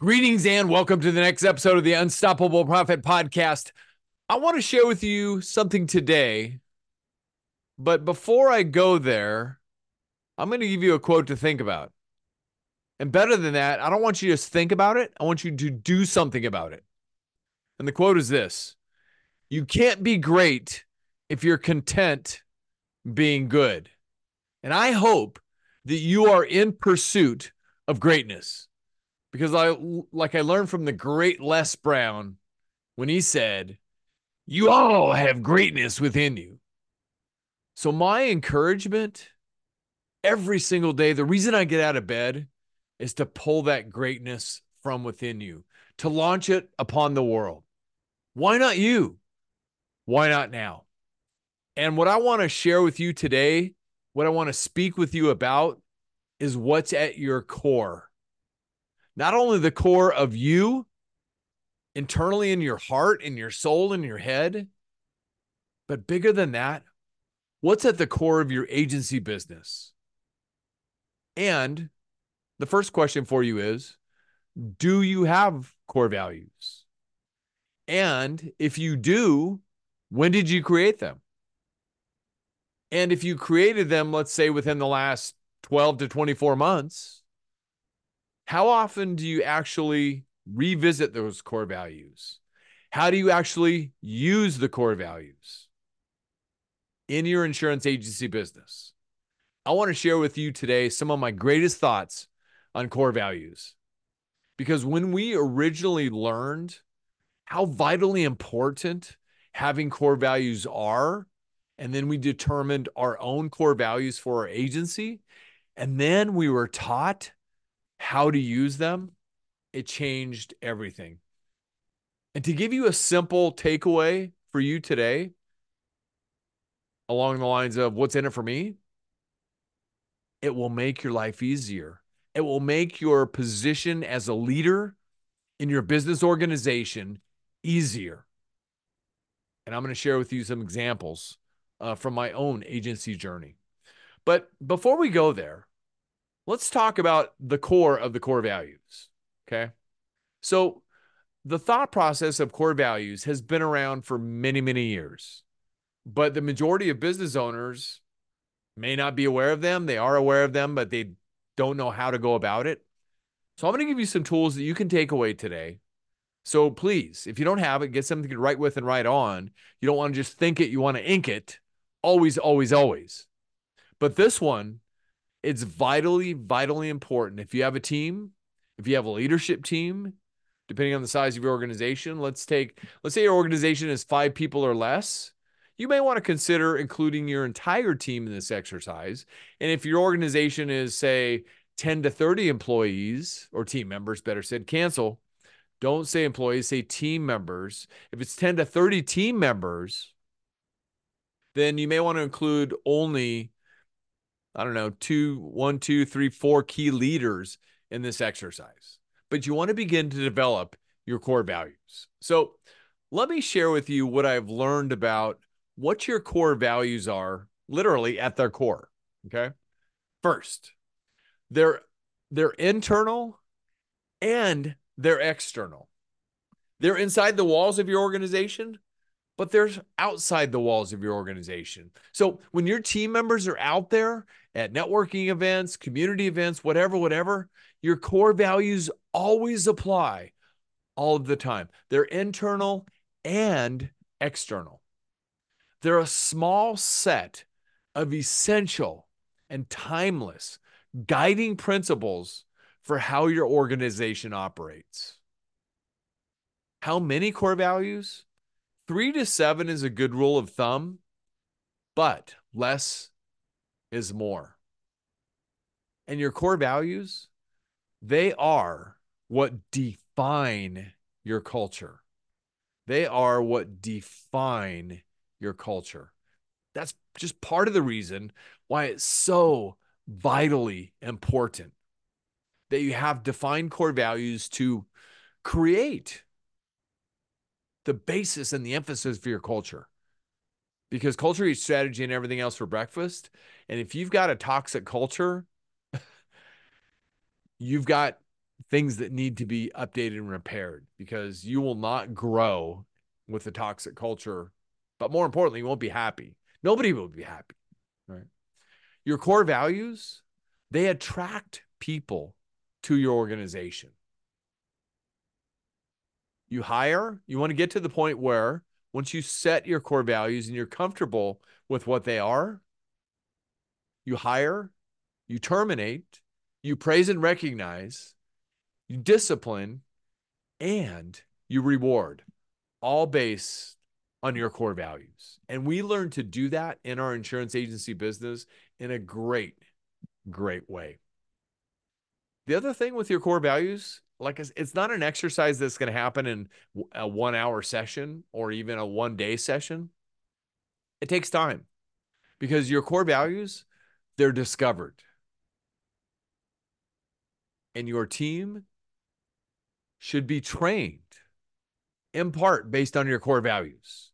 Greetings and welcome to the next episode of the Unstoppable Profit Podcast. I want to share with you something today, but before I go there, I'm going to give you a quote to think about. And better than that, I don't want you to just think about it, I want you to do something about it. And the quote is this You can't be great if you're content being good. And I hope that you are in pursuit of greatness because I like I learned from the great Les Brown when he said, "You all have greatness within you." So my encouragement every single day, the reason I get out of bed is to pull that greatness from within you, to launch it upon the world. Why not you? Why not now? And what I want to share with you today, what I want to speak with you about is what's at your core not only the core of you internally in your heart, in your soul, in your head, but bigger than that, what's at the core of your agency business? And the first question for you is Do you have core values? And if you do, when did you create them? And if you created them, let's say within the last 12 to 24 months, how often do you actually revisit those core values? How do you actually use the core values in your insurance agency business? I want to share with you today some of my greatest thoughts on core values. Because when we originally learned how vitally important having core values are, and then we determined our own core values for our agency, and then we were taught how to use them, it changed everything. And to give you a simple takeaway for you today, along the lines of what's in it for me, it will make your life easier. It will make your position as a leader in your business organization easier. And I'm going to share with you some examples uh, from my own agency journey. But before we go there, let's talk about the core of the core values. Okay. So, the thought process of core values has been around for many, many years, but the majority of business owners may not be aware of them. They are aware of them, but they don't know how to go about it. So, I'm going to give you some tools that you can take away today. So, please, if you don't have it, get something to write with and write on. You don't want to just think it, you want to ink it. Always, always, always. But this one it's vitally, vitally important. If you have a team, if you have a leadership team, depending on the size of your organization, let's take, let's say your organization is five people or less. You may want to consider including your entire team in this exercise. And if your organization is, say, 10 to 30 employees or team members, better said, cancel. Don't say employees, say team members. If it's 10 to 30 team members, then you may want to include only I don't know, two, one, two, three, four key leaders in this exercise. But you want to begin to develop your core values. So let me share with you what I've learned about what your core values are, literally at their core. Okay. First, they're they're internal and they're external. They're inside the walls of your organization, but there's outside the walls of your organization. So when your team members are out there at networking events, community events, whatever, whatever, your core values always apply all of the time. They're internal and external. They're a small set of essential and timeless guiding principles for how your organization operates. How many core values? Three to seven is a good rule of thumb, but less is more. And your core values, they are what define your culture. They are what define your culture. That's just part of the reason why it's so vitally important that you have defined core values to create the basis and the emphasis for your culture. Because culture eats strategy and everything else for breakfast. And if you've got a toxic culture, you've got things that need to be updated and repaired because you will not grow with a toxic culture. But more importantly, you won't be happy. Nobody will be happy. Right. Your core values, they attract people to your organization. You hire, you want to get to the point where once you set your core values and you're comfortable with what they are, you hire, you terminate, you praise and recognize, you discipline, and you reward, all based on your core values. And we learn to do that in our insurance agency business in a great, great way. The other thing with your core values, like it's not an exercise that's going to happen in a one hour session or even a one day session. It takes time because your core values, they're discovered. And your team should be trained in part based on your core values.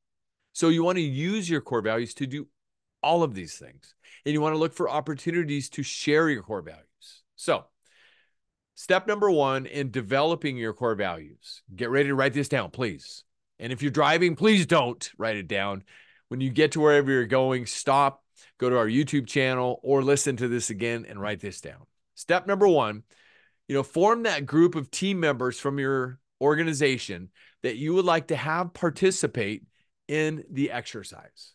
So you want to use your core values to do all of these things. And you want to look for opportunities to share your core values. So, Step number one in developing your core values. Get ready to write this down, please. And if you're driving, please don't write it down. When you get to wherever you're going, stop, go to our YouTube channel, or listen to this again and write this down. Step number one, you know, form that group of team members from your organization that you would like to have participate in the exercise.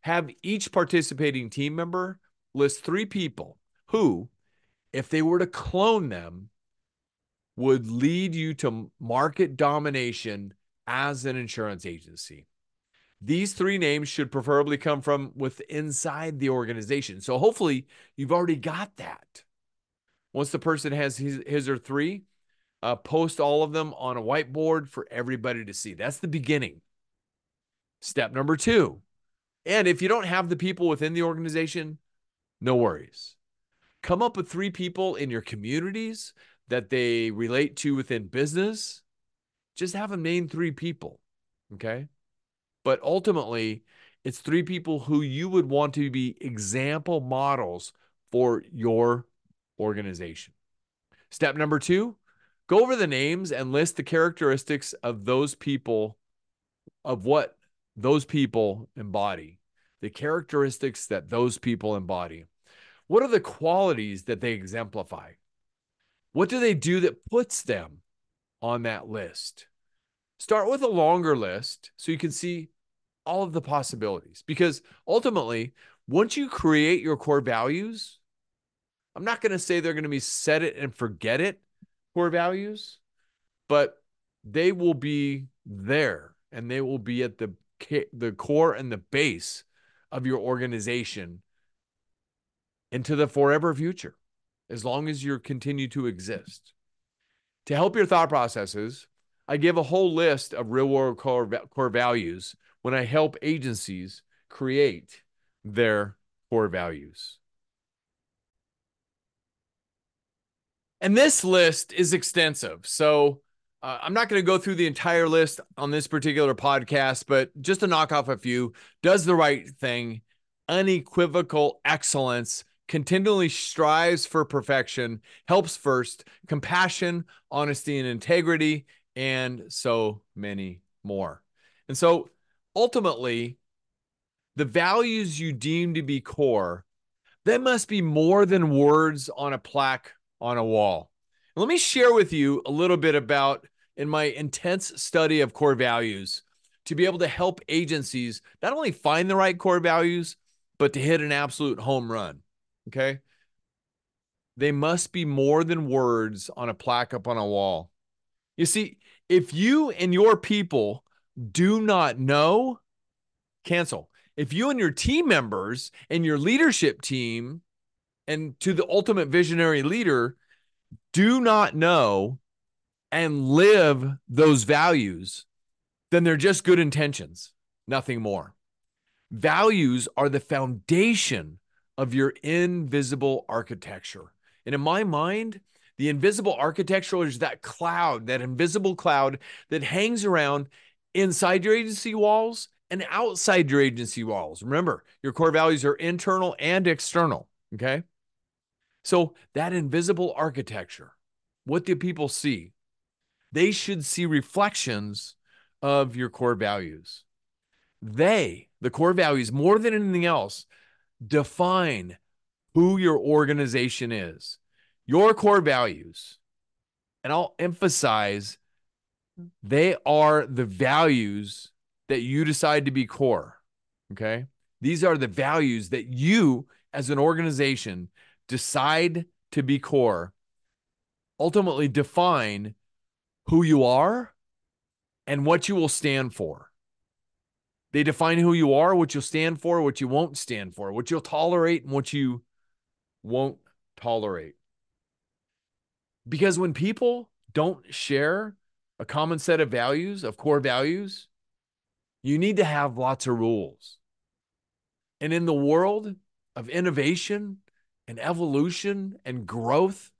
Have each participating team member list three people who, if they were to clone them, would lead you to market domination as an insurance agency. These three names should preferably come from with inside the organization. So hopefully you've already got that. Once the person has his, his or three, uh, post all of them on a whiteboard for everybody to see. That's the beginning. Step number two. And if you don't have the people within the organization, no worries. Come up with three people in your communities that they relate to within business, just have them name three people. Okay. But ultimately, it's three people who you would want to be example models for your organization. Step number two go over the names and list the characteristics of those people, of what those people embody, the characteristics that those people embody. What are the qualities that they exemplify? What do they do that puts them on that list? Start with a longer list so you can see all of the possibilities. Because ultimately, once you create your core values, I'm not going to say they're going to be set it and forget it core values, but they will be there and they will be at the the core and the base of your organization into the forever future as long as you continue to exist. To help your thought processes, I give a whole list of real world core, core values when I help agencies create their core values. And this list is extensive. So uh, I'm not going to go through the entire list on this particular podcast, but just to knock off a few does the right thing, unequivocal excellence, continually strives for perfection, helps first, compassion, honesty, and integrity, and so many more. And so ultimately, the values you deem to be core, that must be more than words on a plaque on a wall. let me share with you a little bit about in my intense study of core values to be able to help agencies not only find the right core values, but to hit an absolute home run. Okay. They must be more than words on a plaque up on a wall. You see, if you and your people do not know, cancel. If you and your team members and your leadership team and to the ultimate visionary leader do not know and live those values, then they're just good intentions, nothing more. Values are the foundation of your invisible architecture. And in my mind, the invisible architecture is that cloud, that invisible cloud that hangs around inside your agency walls and outside your agency walls. Remember, your core values are internal and external. Okay. So that invisible architecture, what do people see? They should see reflections of your core values. They, the core values, more than anything else, define who your organization is. Your core values, and I'll emphasize, they are the values that you decide to be core. Okay. These are the values that you, as an organization, decide to be core, ultimately define who you are and what you will stand for. They define who you are, what you'll stand for, what you won't stand for, what you'll tolerate, and what you won't tolerate. Because when people don't share a common set of values, of core values, you need to have lots of rules. And in the world of innovation and evolution and growth,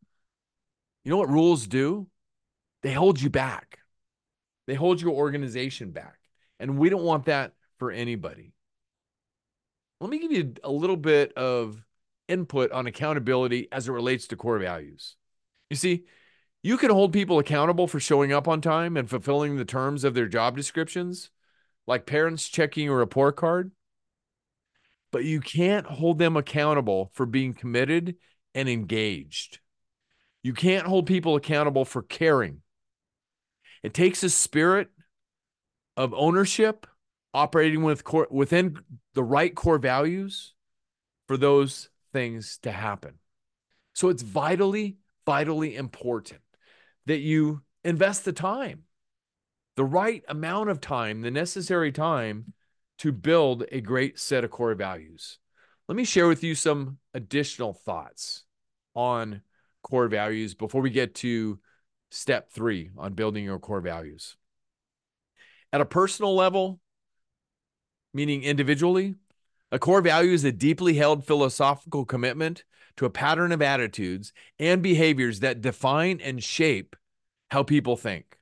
you know what rules do? They hold you back. They hold your organization back. And we don't want that for anybody. Let me give you a little bit of input on accountability as it relates to core values. You see, you can hold people accountable for showing up on time and fulfilling the terms of their job descriptions, like parents checking a report card, but you can't hold them accountable for being committed and engaged. You can't hold people accountable for caring. It takes a spirit of ownership, operating with core, within the right core values for those things to happen. So it's vitally, vitally important that you invest the time, the right amount of time, the necessary time to build a great set of core values. Let me share with you some additional thoughts on core values before we get to step three on building your core values. At a personal level, meaning individually, a core value is a deeply held philosophical commitment to a pattern of attitudes and behaviors that define and shape how people think,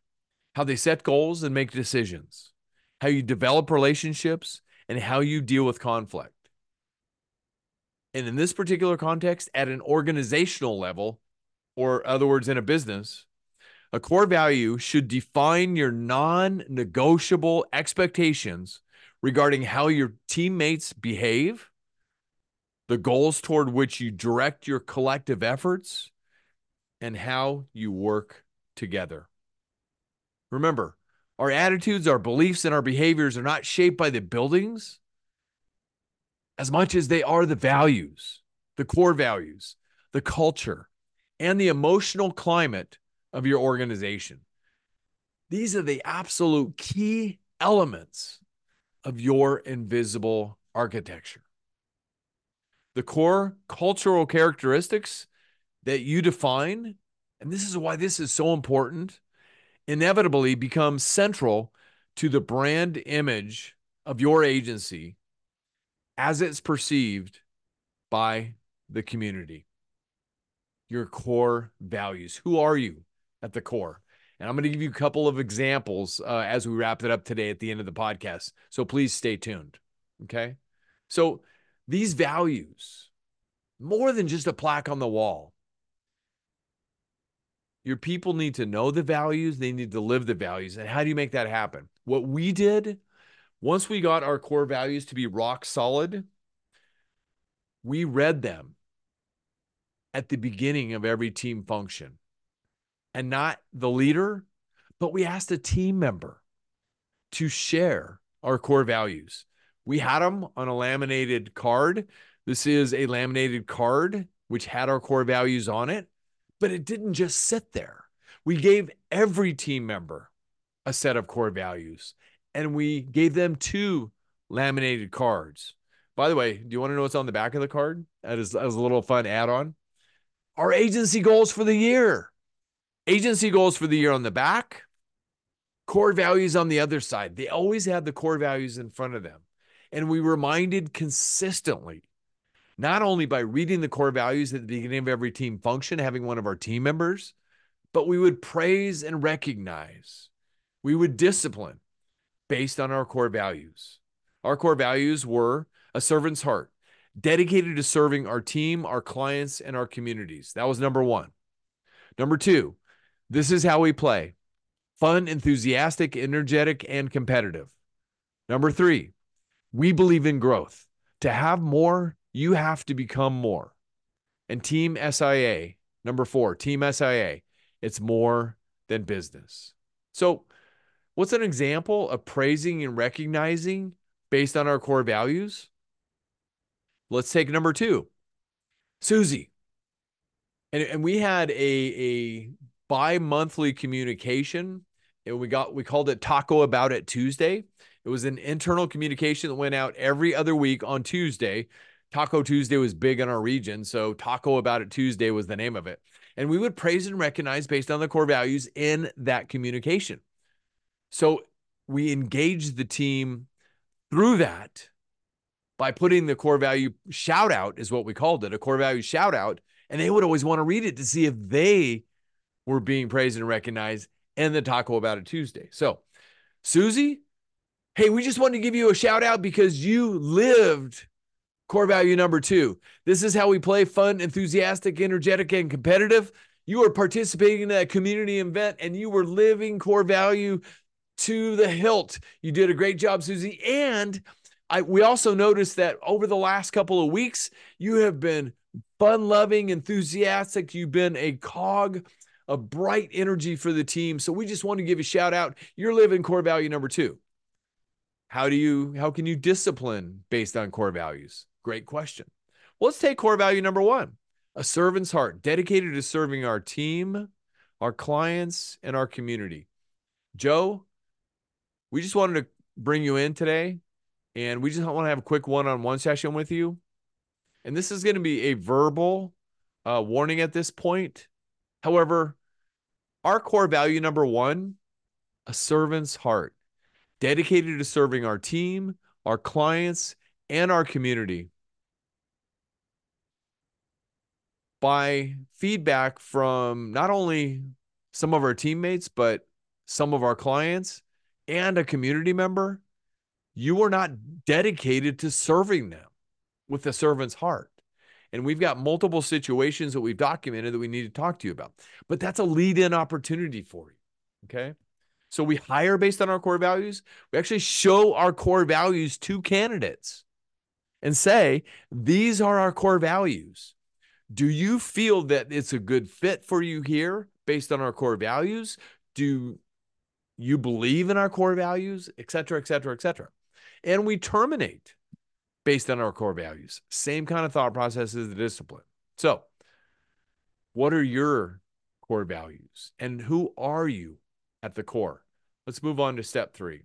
how they set goals and make decisions, how you develop relationships, and how you deal with conflict. And in this particular context, at an organizational level, or other words, in a business, a core value should define your non negotiable expectations regarding how your teammates behave, the goals toward which you direct your collective efforts, and how you work together. Remember, our attitudes, our beliefs, and our behaviors are not shaped by the buildings as much as they are the values, the core values, the culture, and the emotional climate of your organization. These are the absolute key elements of your invisible architecture. The core cultural characteristics that you define, and this is why this is so important, inevitably become central to the brand image of your agency as it's perceived by the community. Your core values. Who are you? at the core. And I'm going to give you a couple of examples uh, as we wrap it up today at the end of the podcast. So please stay tuned. Okay. So these values, more than just a plaque on the wall, your people need to know the values, they need to live the values. And how do you make that happen? What we did once we got our core values to be rock solid, we read them at the beginning of every team function and not the leader, but we asked a team member to share our core values. We had them on a laminated card. This is a laminated card which had our core values on it, but it didn't just sit there. We gave every team member a set of core values and we gave them two laminated cards. By the way, do you want to know what's on the back of the card? That is, that is a little fun add on. Our agency goals for the year agency goals for the year on the back, core values on the other side. They always had the core values in front of them. And we reminded consistently, not only by reading the core values at the beginning of every team function, having one of our team members, but we would praise and recognize. We would discipline based on our core values. Our core values were a servant's heart, dedicated to serving our team, our clients, and our communities. That was number one. Number two, this is how we play fun, enthusiastic, energetic, and competitive. Number three, we believe in growth. To have more, you have to become more. And Team SIA, number four, Team SIA, it's more than business. So, what's an example of praising and recognizing based on our core values? Let's take number two, Susie. And, and we had a, a bi-monthly communication and we got we called it taco about it tuesday. It was an internal communication that went out every other week on tuesday. Taco tuesday was big in our region so taco about it tuesday was the name of it. And we would praise and recognize based on the core values in that communication. So we engaged the team through that by putting the core value shout out is what we called it a core value shout out and they would always want to read it to see if they were being praised and recognized and the Taco About It Tuesday. So, Susie, hey, we just wanted to give you a shout out because you lived core value number two. This is how we play fun, enthusiastic, energetic, and competitive. You were participating in that community event and you were living core value to the hilt. You did a great job, Susie. And I, we also noticed that over the last couple of weeks, you have been fun loving, enthusiastic. You've been a cog a bright energy for the team. So we just want to give a shout out. You're living core value number two. How do you how can you discipline based on core values? Great question. Well, let's take core value number one. A servant's heart, dedicated to serving our team, our clients, and our community. Joe, we just wanted to bring you in today and we just want to have a quick one-on-one session with you. And this is going to be a verbal uh, warning at this point However, our core value number one, a servant's heart, dedicated to serving our team, our clients, and our community. By feedback from not only some of our teammates, but some of our clients and a community member, you are not dedicated to serving them with a servant's heart. And we've got multiple situations that we've documented that we need to talk to you about. But that's a lead in opportunity for you. Okay. So we hire based on our core values. We actually show our core values to candidates and say, these are our core values. Do you feel that it's a good fit for you here based on our core values? Do you believe in our core values, et cetera, et cetera, et cetera? And we terminate based on our core values. Same kind of thought process as the discipline. So, what are your core values and who are you at the core? Let's move on to step three.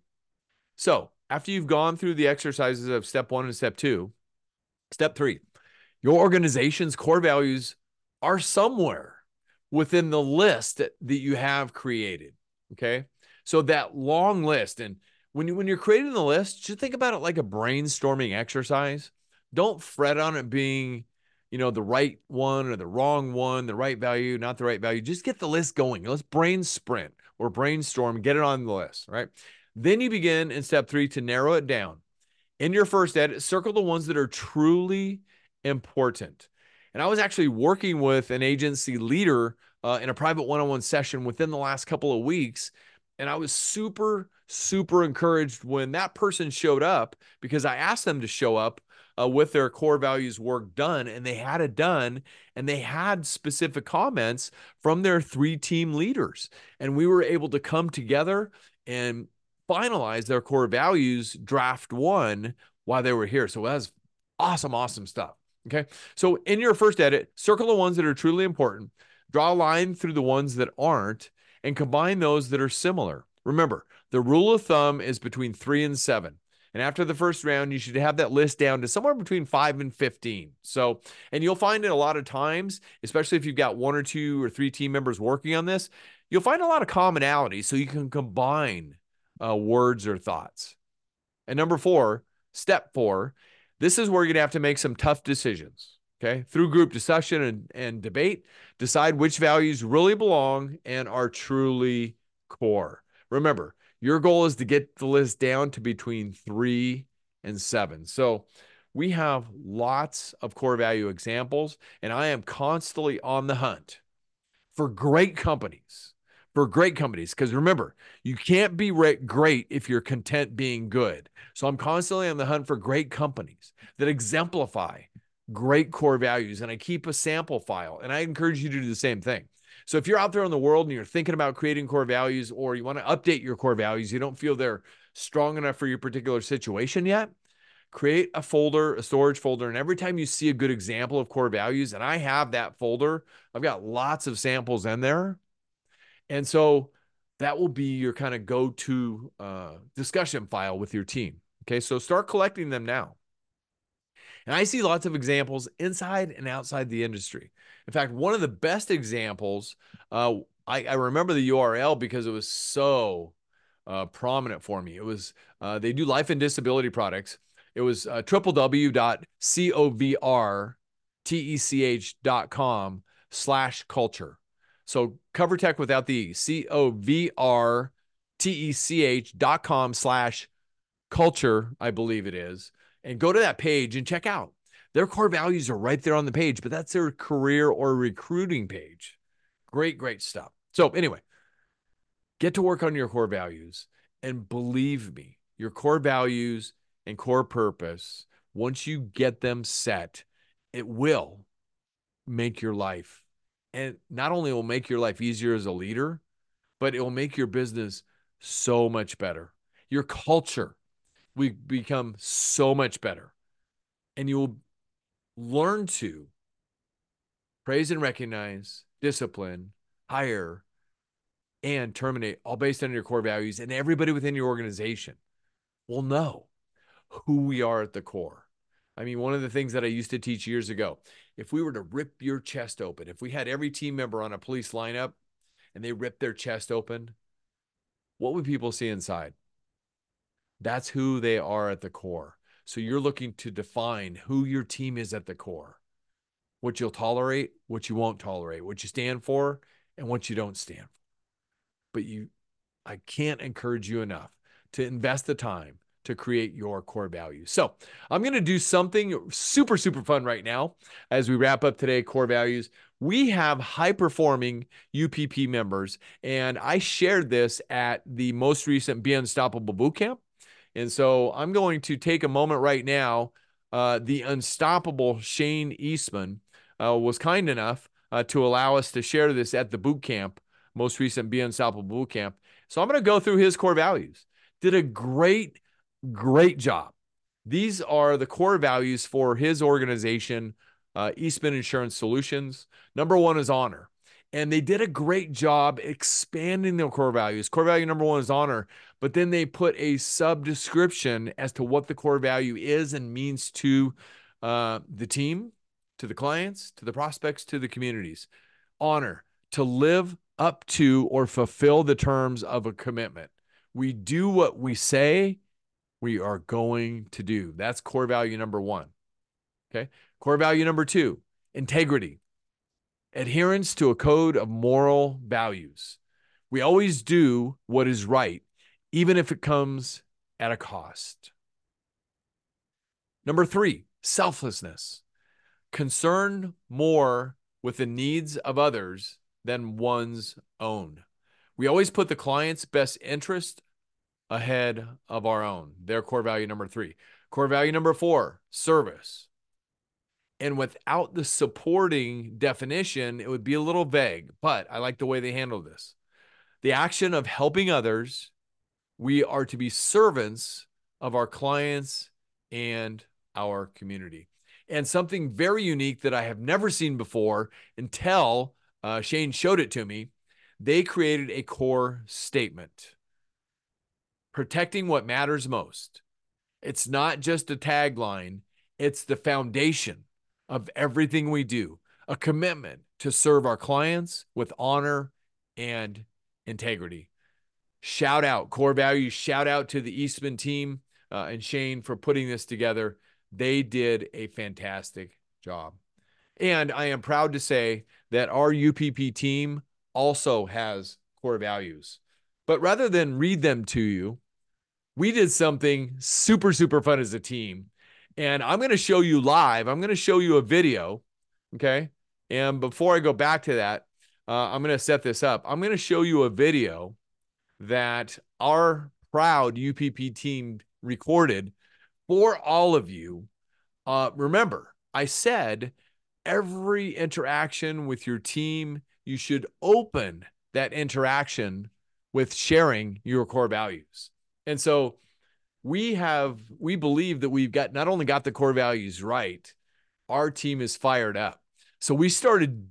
So, after you've gone through the exercises of step one and step two, step three, your organization's core values are somewhere within the list that, you have created. Okay. So, that long list, and when you when you're creating the list, just think about it like a brainstorming exercise. Don't fret on it being, you know, the right one or the wrong one, the right value, not the right value. Just get the list going. Let's brain sprint or brainstorm, get it on the list, right? Then you begin in step three to narrow it down. In your first edit, circle the ones that are truly important. And I was actually working with an agency leader uh, in a private one on one session within the last couple of weeks. And I was super super encouraged when that person showed up because I asked them to show up uh, with their core values work done and they had it done and they had specific comments from their three team leaders. And we were able to come together and finalize their core values draft one while they were here. So that's awesome awesome stuff. Okay. So in your first edit circle the ones that are truly important draw a line through the ones that aren't and combine those that are similar remember the rule of thumb is between three and seven. And after the first round, you should have that list down to somewhere between five and 15. So, and you'll find it a lot of times, especially if you've got one or two or three team members working on this, you'll find a lot of commonality. So you can combine uh, words or thoughts. And number four, step four, this is where you're going to have to make some tough decisions. Okay. Through group discussion and, and debate, decide which values really belong and are truly core. Remember, your goal is to get the list down to between three and seven. So we have lots of core value examples, and I am constantly on the hunt for great companies. For great companies, because remember, you can't be great if you're content being good. So I'm constantly on the hunt for great companies that exemplify great core values. And I keep a sample file, and I encourage you to do the same thing. So if you're out there in the world and you're thinking about creating core values or you want to update your core values, you don't feel they're strong enough for your particular situation yet, create a folder, a storage folder. And every time you see a good example of core values, and I have that folder, I've got lots of samples in there. And so that will be your kind of go to uh, discussion file with your team. Okay. So start collecting them now. And I see lots of examples inside and outside the industry. In fact, one of the best examples, uh, I, I, remember the URL because it was so uh, prominent for me. It was, uh, they do life and disability products. It was uh, www.covrtech.com slash culture. So CovrTech without the C O V R T E C H dot com slash culture, I believe it is and go to that page and check out. Their core values are right there on the page, but that's their career or recruiting page. Great, great stuff. So, anyway, get to work on your core values. And believe me, your core values and core purpose, once you get them set, it will make your life. And not only will make your life easier as a leader, but it will make your business so much better. Your culture we become so much better. And you will learn to praise and recognize, discipline, hire, and terminate, all based on your core values. And everybody within your organization will know who we are at the core. I mean, one of the things that I used to teach years ago if we were to rip your chest open, if we had every team member on a police lineup and they ripped their chest open, what would people see inside? That's who they are at the core. So you're looking to define who your team is at the core, what you'll tolerate, what you won't tolerate, what you stand for, and what you don't stand for. But you, I can't encourage you enough to invest the time to create your core values. So I'm going to do something super, super fun right now as we wrap up today, core values. We have high performing UPP members, and I shared this at the most recent Be Unstoppable Bootcamp. And so I'm going to take a moment right now. Uh, the unstoppable Shane Eastman uh, was kind enough uh, to allow us to share this at the boot camp, most recent Be Unstoppable boot camp. So I'm going to go through his core values. Did a great, great job. These are the core values for his organization, uh, Eastman Insurance Solutions. Number one is honor and they did a great job expanding their core values. Core value number one is honor, but then they put a sub description as to what the core value is and means to uh, the team, to the clients, to the prospects, to the communities. Honor to live up to or fulfill the terms of a commitment. We do what we say we are going to do. That's core value number one. Okay. Core value number two integrity adherence to a code of moral values. We always do what is right, even if it comes at a cost. Number three, selflessness. Concern more with the needs of others than one's own. We always put the client's best interest ahead of our own. Their core value number three. Core value number four, service. And without the supporting definition, it would be a little vague, but I like the way they handle this. The action of helping others, we are to be servants of our clients and our community. And something very unique that I have never seen before until uh, Shane showed it to me, they created a core statement protecting what matters most. It's not just a tagline, it's the foundation of everything we do, a commitment to serve our clients with honor and integrity. shout out core values, shout out to the Eastman team uh, and Shane for putting this together. They did a fantastic job. And I am proud to say that our UPP team also has core values. But rather than read them to you, we did something super, super fun as a team. And I'm going to show you live. I'm going to show you a video. Okay. And before I go back to that, uh, I'm going to set this up. I'm going to show you a video that our proud UPP team recorded for all of you. Uh, remember, I said every interaction with your team, you should open that interaction with sharing your core values. And so we have, we believe that we've got not only got the core values right, our team is fired up. So we started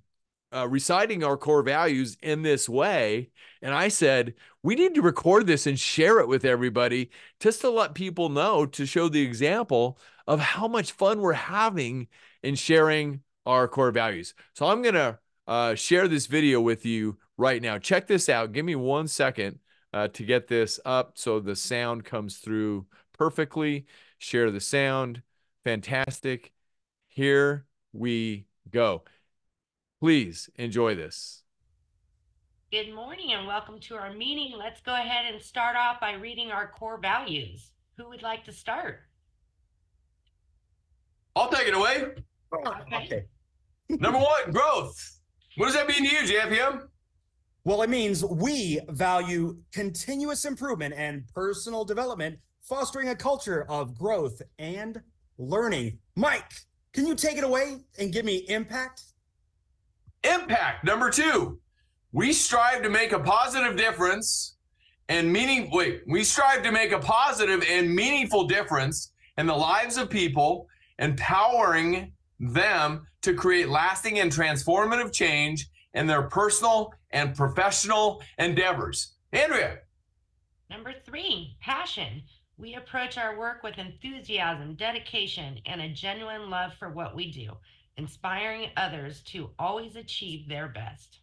uh, reciting our core values in this way. And I said, we need to record this and share it with everybody just to let people know to show the example of how much fun we're having in sharing our core values. So I'm going to uh, share this video with you right now. Check this out. Give me one second uh, to get this up so the sound comes through perfectly. Share the sound. Fantastic. Here we go. Please enjoy this. Good morning and welcome to our meeting. Let's go ahead and start off by reading our core values. Who would like to start? I'll take it away. Okay. Okay. Number one, growth. What does that mean to you, JFM? Well, it means we value continuous improvement and personal development, fostering a culture of growth and learning. Mike, can you take it away and give me impact? Impact. Number two, we strive to make a positive difference and meaning. Wait, we strive to make a positive and meaningful difference in the lives of people, empowering them to create lasting and transformative change in their personal and professional endeavors. Andrea, Number three, passion. We approach our work with enthusiasm, dedication, and a genuine love for what we do, inspiring others to always achieve their best.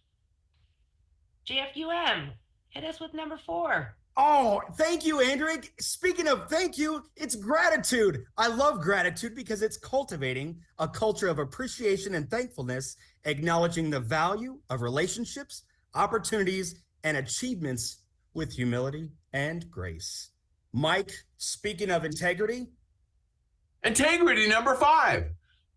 JFUM, hit us with number four. Oh, thank you, Andrea. Speaking of thank you, it's gratitude. I love gratitude because it's cultivating a culture of appreciation and thankfulness, acknowledging the value of relationships, opportunities, and achievements with humility and grace. Mike, speaking of integrity, integrity. Number five,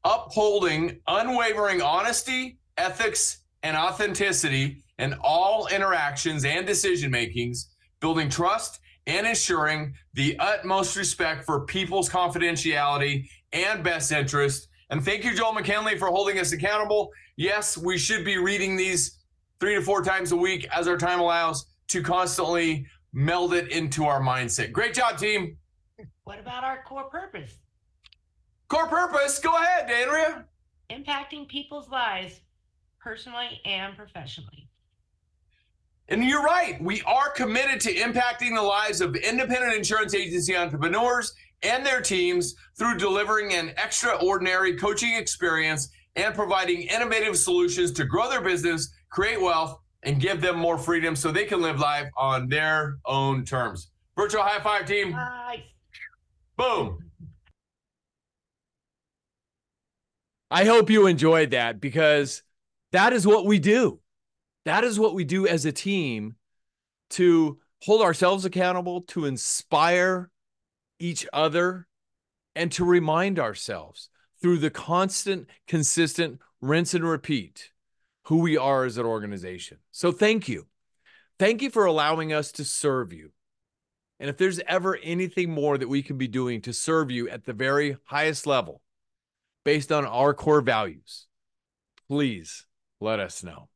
upholding unwavering honesty, ethics, and authenticity in all interactions and decision makings, building trust and ensuring the utmost respect for people's confidentiality and best interest. And thank you, Joel McKinley, for holding us accountable. Yes, we should be reading these three to four times a week as our time allows to constantly meld it into our mindset. Great job, team. What about our core purpose? Core purpose, go ahead, Andrea. Impacting people's lives personally and professionally. And you're right. We are committed to impacting the lives of independent insurance agency entrepreneurs and their teams through delivering an extraordinary coaching experience and providing innovative solutions to grow their business, create wealth, and give them more freedom so they can live life on their own terms. Virtual high five, team. Nice. Boom. I hope you enjoyed that because that is what we do. That is what we do as a team to hold ourselves accountable, to inspire each other, and to remind ourselves through the constant, consistent rinse and repeat who we are as an organization. So thank you. Thank you for allowing us to serve you. And if there's ever anything more that we can be doing to serve you at the very highest level based on our core values, please let us know.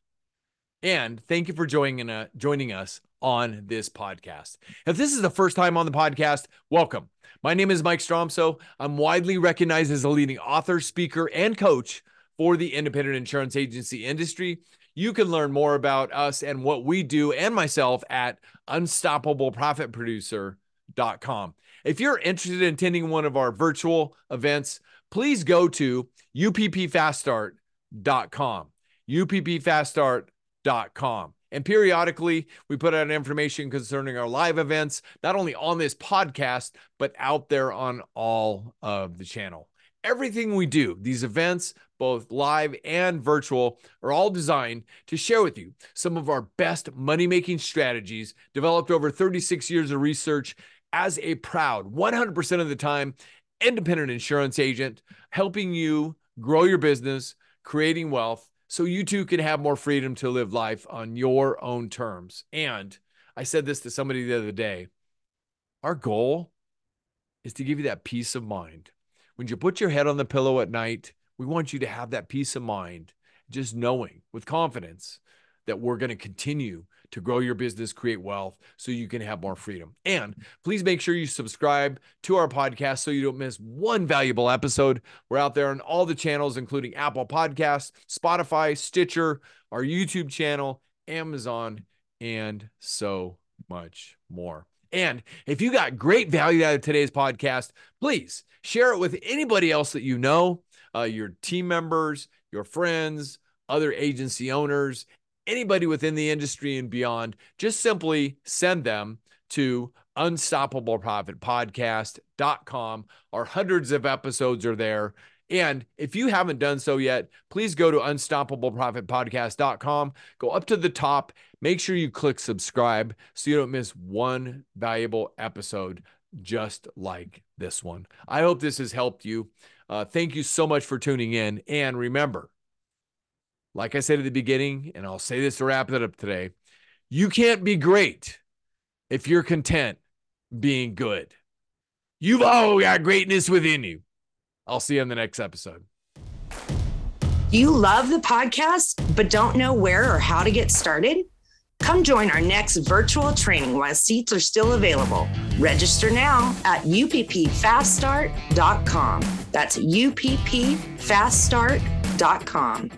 And thank you for joining, uh, joining us on this podcast. If this is the first time on the podcast, welcome. My name is Mike Stromsoe. I'm widely recognized as a leading author, speaker, and coach for the independent insurance agency industry. You can learn more about us and what we do and myself at unstoppableprofitproducer.com. If you're interested in attending one of our virtual events, please go to uppfaststart.com. uppfaststart.com. And periodically, we put out information concerning our live events, not only on this podcast, but out there on all of the channel. Everything we do, these events, both live and virtual, are all designed to share with you some of our best money making strategies developed over 36 years of research as a proud 100% of the time independent insurance agent, helping you grow your business, creating wealth so you too can have more freedom to live life on your own terms. And I said this to somebody the other day our goal is to give you that peace of mind. When you put your head on the pillow at night, we want you to have that peace of mind, just knowing with confidence that we're going to continue to grow your business, create wealth so you can have more freedom. And please make sure you subscribe to our podcast so you don't miss one valuable episode. We're out there on all the channels, including Apple Podcasts, Spotify, Stitcher, our YouTube channel, Amazon, and so much more. And if you got great value out of today's podcast, please share it with anybody else that you know, uh, your team members, your friends, other agency owners, anybody within the industry and beyond, just simply send them to unstoppableprofitpodcast.com. Our hundreds of episodes are there. And if you haven't done so yet, please go to unstoppableprofitpodcast.com, go up to the top, make sure you click subscribe so you don't miss one valuable episode just like this one. I hope this has helped you. Uh, thank you so much for tuning in. And remember, like I said at the beginning, and I'll say this to wrap it up today you can't be great if you're content being good. You've all got greatness within you. I'll see you on the next episode. You love the podcast, but don't know where or how to get started? Come join our next virtual training while seats are still available. Register now at uppfaststart.com. That's uppfaststart.com.